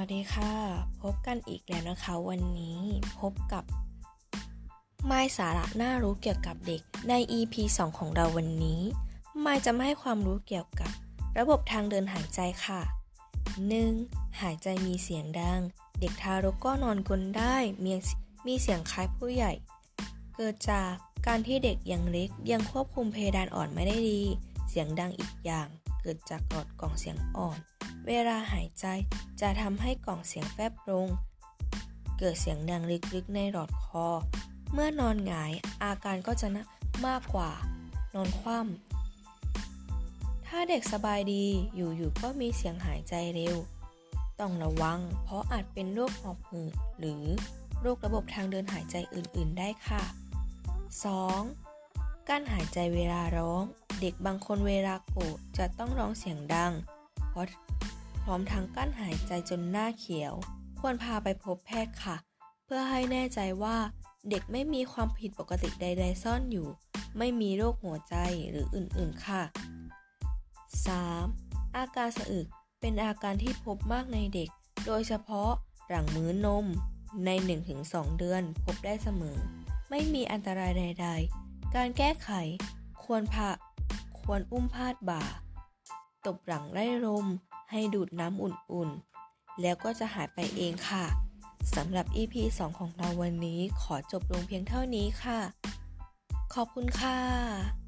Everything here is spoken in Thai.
วัสดีค่ะ พบกันอีกแล้วนะคะวันนี้พบกับไม้สาระน่ารู้เกี่ยวกับเด็กใน EP 2 ของเราวันนี้ไม้จะมาให้ความรู้เกี่ยวกับ ระบบทางเดินหายใจค่ะ 1. หายใจมีเสียงดัง เด็กทารกก็นอนกลนได้มีมีเสียงคล้ายผู้ใหญ่ เกิดจากการที่เด็กยังเล็กยังควบคุมเพดานอ่อนไม่ได้ดี เสียงดังอีกอย่าง เกิดจากหลอดกล่องเสียงอ่อน เวลาหายใจจะทำให้กล่องเสียงแฟบลง เกิดเสียงดังลึกๆในหลอดคอ เมื่อนอนหงายอาการก็จะนะมากกว่านอนคว่ำ ถ้าเด็กสบายดีอยู่ๆก็มีเสียงหายใจเร็ว ต้องระวัง เพราะอาจเป็นโรคหอบหืดหรือโรคระบบทางเดินหายใจอื่นๆได้ค่ะ 2. การหายใจเวลาร้อง เด็กบางคนเวลาโกรธจะต้องร้องเสียงดัง เพราะ พร้อมทั้งกั้นหายใจจนหน้าเขียว ควรพาไปพบแพทย์ค่ะ เพื่อให้แน่ใจว่าเด็กไม่มีความผิดปกติใด ๆ ซ่อนอยู่ ไม่มีโรคหัวใจหรืออื่นๆค่ะ 3. อาการสะอึกเป็นอาการที่พบมากในเด็ก โดยเฉพาะหลังมื้อนม ใน 1-2 เดือนพบได้เสมอ ไม่มีอันตรายใด ๆ การแก้ไข ควรพาควรอุ้มพาดบ่า ตบหลังไล่ลม ให้ดูดน้ำอุ่นๆ แล้วก็จะหายไปเองค่ะสำหรับ EP 2 ของเราวันนี้ขอจบลงเพียงเท่านี้ค่ะ ขอบคุณค่ะ